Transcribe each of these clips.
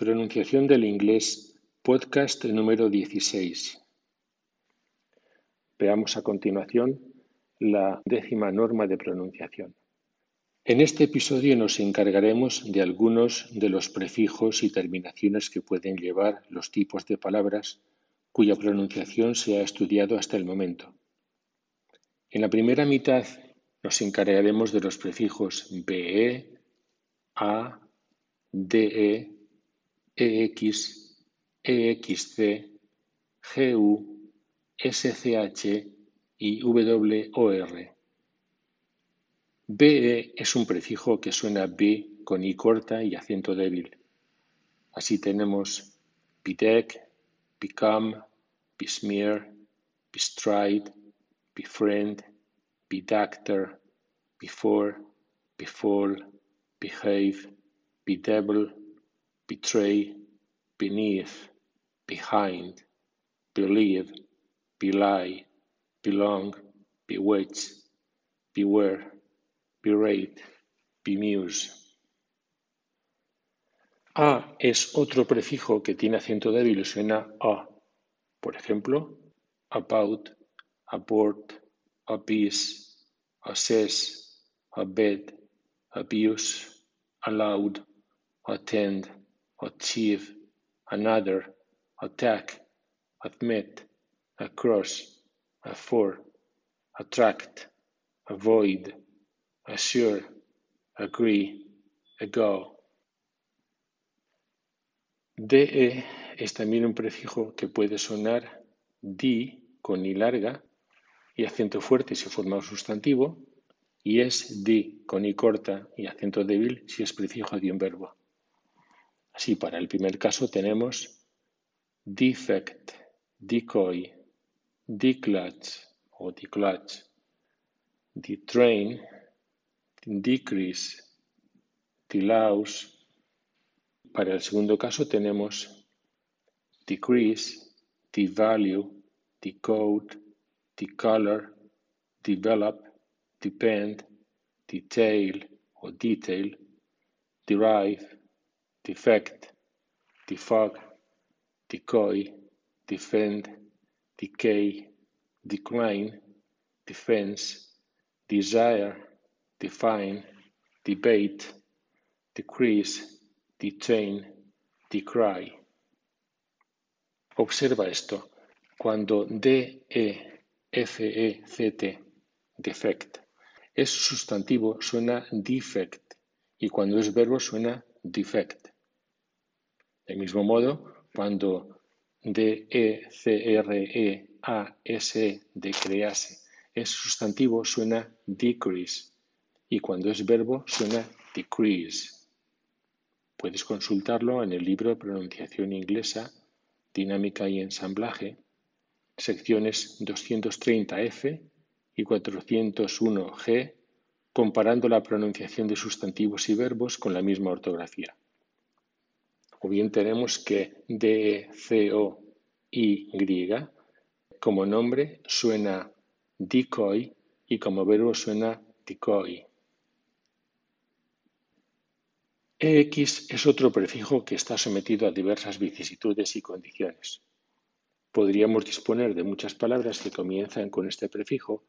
Pronunciación del inglés, podcast número 16. Veamos a continuación la décima norma de pronunciación. En este episodio nos encargaremos de algunos de los prefijos y terminaciones que pueden llevar los tipos de palabras cuya pronunciación se ha estudiado hasta el momento. En la primera mitad nos encargaremos de los prefijos BE, A, DE, EX, EXC, GU, SCH y WOR. BE es un prefijo que suena B con I corta y acento débil. Así tenemos BDEC, become, besmear, bestride, befriend, bedoctor, before, befall, behave, bedevil, betray, beneath, behind, believe, belie, belong, bewitch, beware, berate, bemuse. A es otro prefijo que tiene acento débil y suena a. Por ejemplo, about, abort, abyss, assess, abet, abuse, allowed, attend, achieve, another, attack, admit, across, afford, attract, avoid, assure, agree, ago. DE es también un prefijo que puede sonar di con i larga y acento fuerte si forma un sustantivo y es di con i corta y acento débil si es prefijo de un verbo. Así, para el primer caso tenemos defect, decoy, declutch o declutch, detrain, decrease, delouse. Para el segundo caso tenemos decrease, devalue, decode, decolor, develop, depend, detail o detail, derive, defect, defog, decoy, defend, decay, decline, defense, desire, define, debate, decrease, detain, decry. Observa esto. Cuando D, E, F, E, C, T, defect, es sustantivo suena defect y cuando es verbo suena defect. Del mismo modo, cuando D, E, E, A, S, de crease es sustantivo suena decrease y cuando es verbo suena decrease. Puedes consultarlo en el libro Pronunciación Inglesa, Dinámica y Ensamblaje, secciones 230F y 401G, comparando la pronunciación de sustantivos y verbos con la misma ortografía. Bien tenemos que D, C, O, Y como nombre suena decoy y como verbo suena decoy. EX es otro prefijo que está sometido a diversas vicisitudes y condiciones. Podríamos disponer de muchas palabras que comienzan con este prefijo,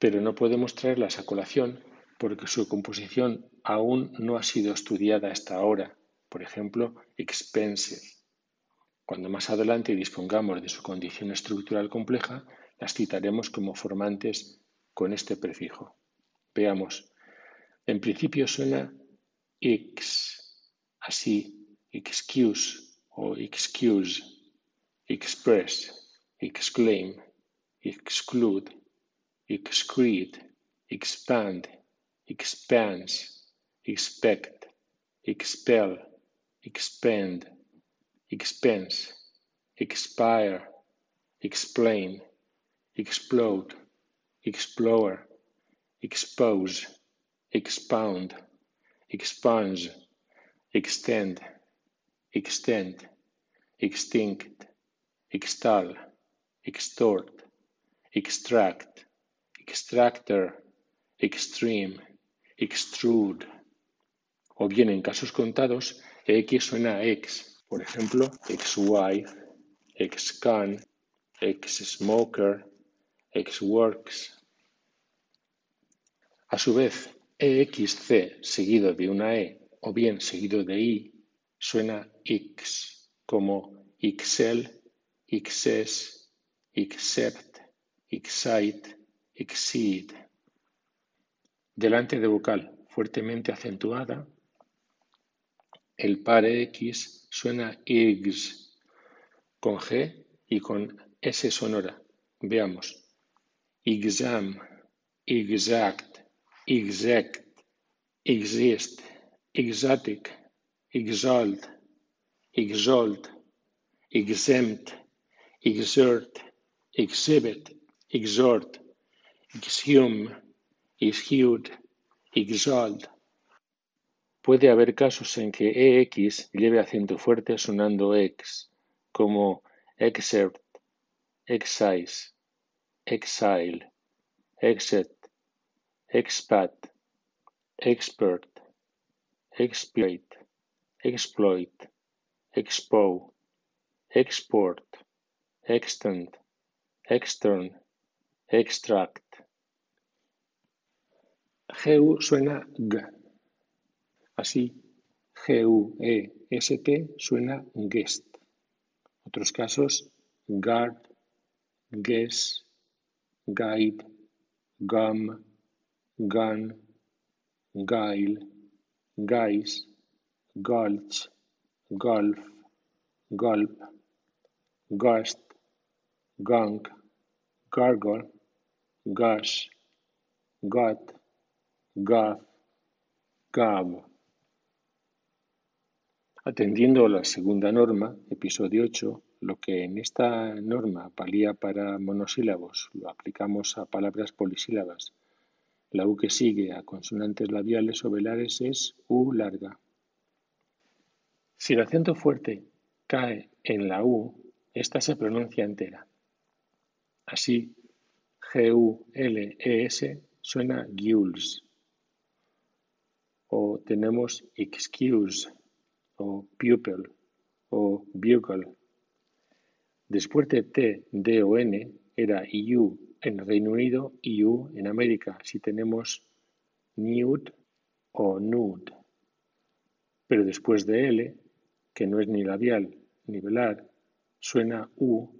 pero no podemos traerlas a colación porque su composición aún no ha sido estudiada hasta ahora. Por ejemplo, expensive. Cuando más adelante dispongamos de su condición estructural compleja, las citaremos como formantes con este prefijo. Veamos. En principio suena X, así, excuse o excuse, express, exclaim, exclude, excrete, expand, expanse, expect, expel, expand, expense, expire, explain, explode, explore, expose, expound expunge, extend, extend, extinct, extol, extort, extract, extractor, extreme, extrude. O bien en casos contados X suena X, por ejemplo, ex-wife, ex-can, ex-smoker, ex-works. A su vez, EXC seguido de una E o bien seguido de I suena X, como Excel, XS, Except, Excite, Exceed. Delante de vocal fuertemente acentuada, el par X suena IGS con G y con S sonora. Veamos. Exam, exact, exact, exist, exotic, exalt, exalt, exempt, exert, exhibit, exhort, exhume, exude, exalt. Puede haber casos en que EX lleve acento fuerte sonando ex, como excerpt, excise, exile, exit, expat, expert, exploit, exploit, expo, export, extend, extern, extract. GU suena G. Así, G-U-E-S-T suena guest. Otros casos, guard, guess, guide, gum, gun, guile, guys, gulch, golf, gulp, gust, gunk, gargle, gush, gut, guff, gab. Atendiendo a la segunda norma, episodio 8, lo que en esta norma valía para monosílabos lo aplicamos a palabras polisílabas. La U que sigue a consonantes labiales o velares es U larga. Si el acento fuerte cae en la U, esta se pronuncia entera. Así, G-U-L-E-S suena gules. O tenemos excuse o pupil o bugle. Después de T, D o N era IU en Reino Unido y U en América si tenemos nude o nude. Pero después de L, que no es ni labial ni velar, suena U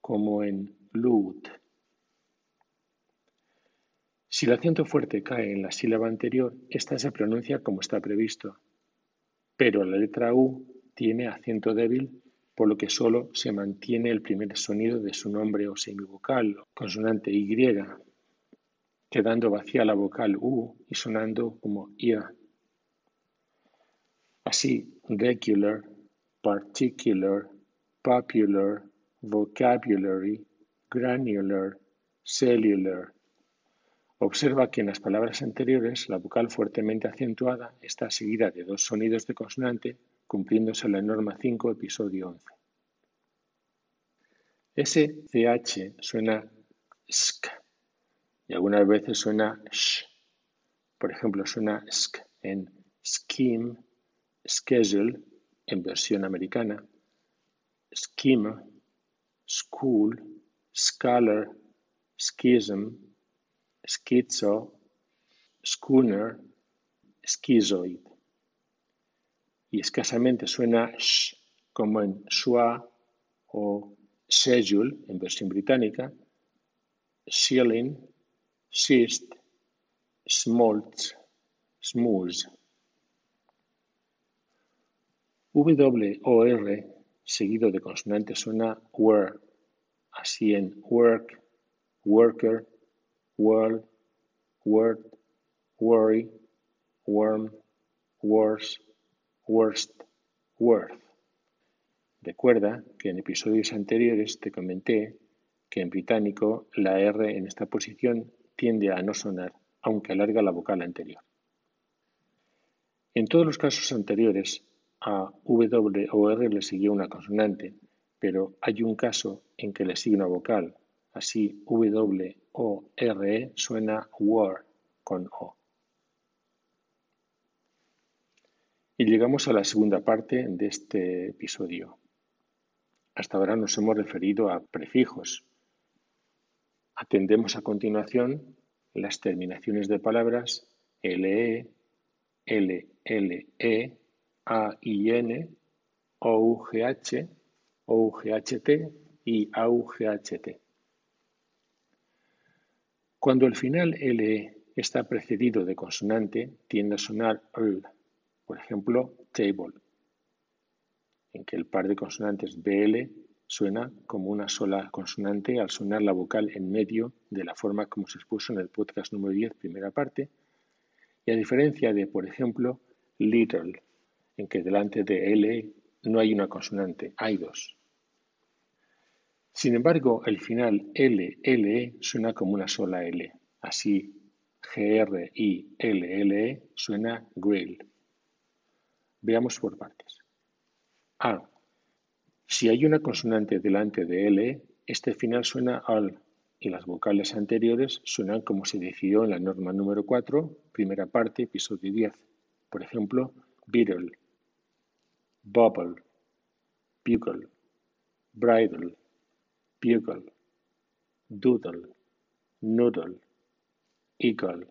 como en lud. Si el acento fuerte cae en la sílaba anterior, esta se pronuncia como está previsto, pero la letra U tiene acento débil, por lo que solo se mantiene el primer sonido de su nombre o semivocal, consonante Y, quedando vacía la vocal U y sonando como IA. Así, regular, particular, popular, vocabulary, granular, cellular, Observa que en las palabras anteriores la vocal fuertemente acentuada está seguida de dos sonidos de consonante, cumpliéndose la norma 5, episodio 11. SCH suena sk y algunas veces suena sh. Por ejemplo, suena sk en scheme, schedule en versión americana, schema, school, scholar, schism, schizo, schooner, schizoid. Y escasamente suena sh como en schwa o schedule en versión británica, shilling, schist, smoltz, smooth. W o R seguido de consonante suena were, así en work, worker, world, word, worry, worm, worse, worst, worth. Recuerda que en episodios anteriores te comenté que en británico la R en esta posición tiende a no sonar, aunque alarga la vocal anterior. En todos los casos anteriores, a W o R le siguió una consonante, pero hay un caso en que le sigue una vocal, así W o R suena war con O. Y llegamos a la segunda parte de este episodio. Hasta ahora nos hemos referido a prefijos. Atendemos a continuación las terminaciones de palabras LE, LLE, AIN, OUGH, OUGHT y AUGHT. Cuando el final LE está precedido de consonante, tiende a sonar L, por ejemplo, table, en que el par de consonantes BL suena como una sola consonante al sonar la vocal en medio de la forma como se expuso en el podcast número 10, primera parte, y a diferencia de, por ejemplo, little, en que delante de L no hay una consonante, hay dos. Sin embargo, el final L, LE suena como una sola L. Así, G-R, I, L, L, E suena grill. Veamos por partes. A. Si hay una consonante delante de L, este final suena al y las vocales anteriores suenan como se decidió en la norma número 4, primera parte, episodio 10. Por ejemplo, beetle, bubble, bugle, bridle, bugle, doodle, noodle, eagle,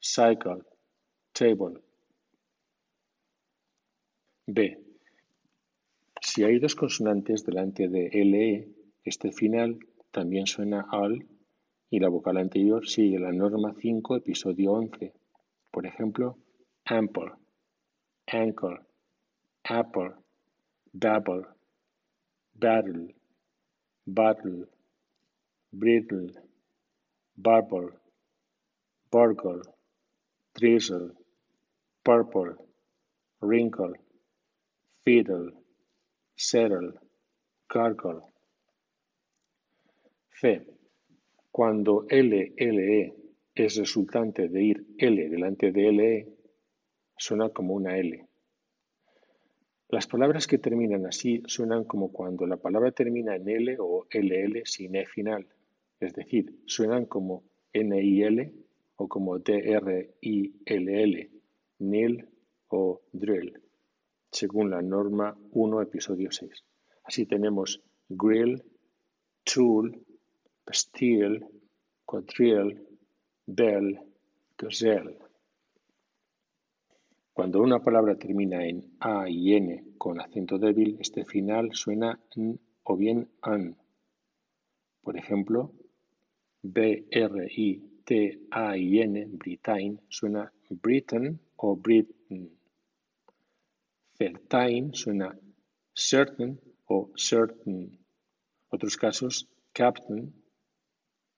cycle, table. B. Si hay dos consonantes delante de LE, este final también suena al y la vocal anterior sigue la norma 5, episodio 11. Por ejemplo, ample, ankle, apple, babble, battle, battle, brittle, barble, burgle, drizzle, purple, wrinkle, fiddle, settle, gargle. C. Cuando LLE es resultante de ir L delante de LE, suena como una L. Las palabras que terminan así suenan como cuando la palabra termina en L o LL sin E final, es decir, suenan como NIL o como DRILL, NIL o drill, según la norma 1, episodio 6. Así tenemos grill, tool, Bastille, quadrille, belle, gazelle. Cuando una palabra termina en A y N con acento débil, este final suena N o bien AN. Por ejemplo, B-R-I-T-A-I-N, Britain, suena Britain o Britain. Certain suena certain o certain. Otros casos, captain,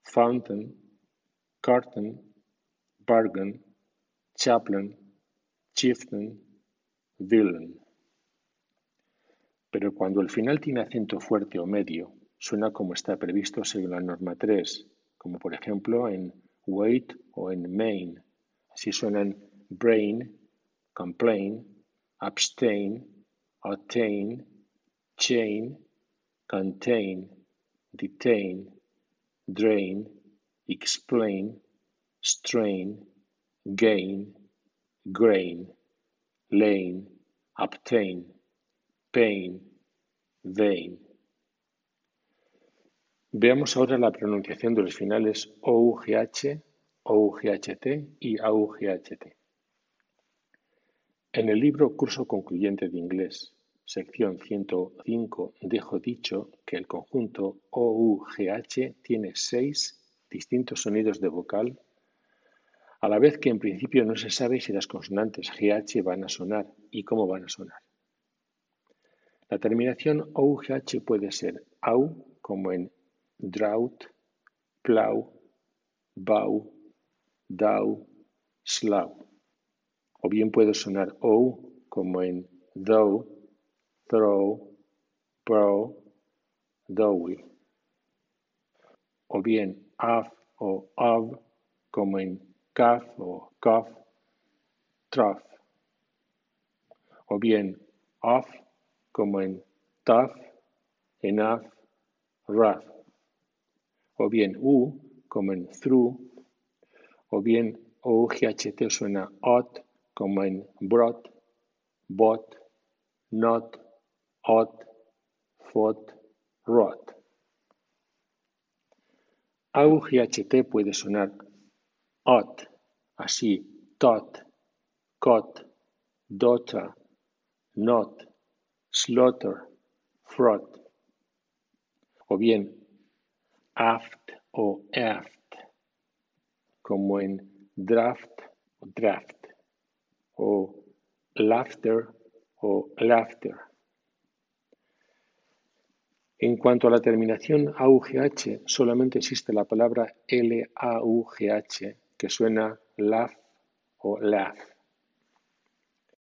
fountain, carton, bargain, chaplain, chieftain, villain. Pero cuando el final tiene acento fuerte o medio, suena como está previsto según la norma 3, como por ejemplo en wait o en main. Así suenan brain, complain, abstain, attain, chain, contain, detain, drain, explain, strain, gain, grain, lane, obtain, pain, vain. Veamos ahora la pronunciación de los finales OUGH, OUGHT y AUGHT. En el libro Curso Concluyente de Inglés, sección 105 dejo dicho que el conjunto OUGH tiene seis distintos sonidos de vocal, a la vez que en principio no se sabe si las consonantes GH van a sonar y cómo van a sonar. La terminación OUGH puede ser AU, como en drought, plow, bow, dow, slow, o bien puede sonar OU, como en though, throw, pro, doughy. O bien of o of, como en o trough. O bien off, como en tough, enough, rough. O bien u, como en through. O bien OGHT suena odd, como en brought, bot, not, ot, fot, rot. AUGHT puede sonar ot, así, tot, cot, dota, not, slaughter, fraught, o bien aft o aft, como en draft o draft, o laughter o laughter. En cuanto a la terminación AUGH, solamente existe la palabra LAUGH, que suena laugh o laugh.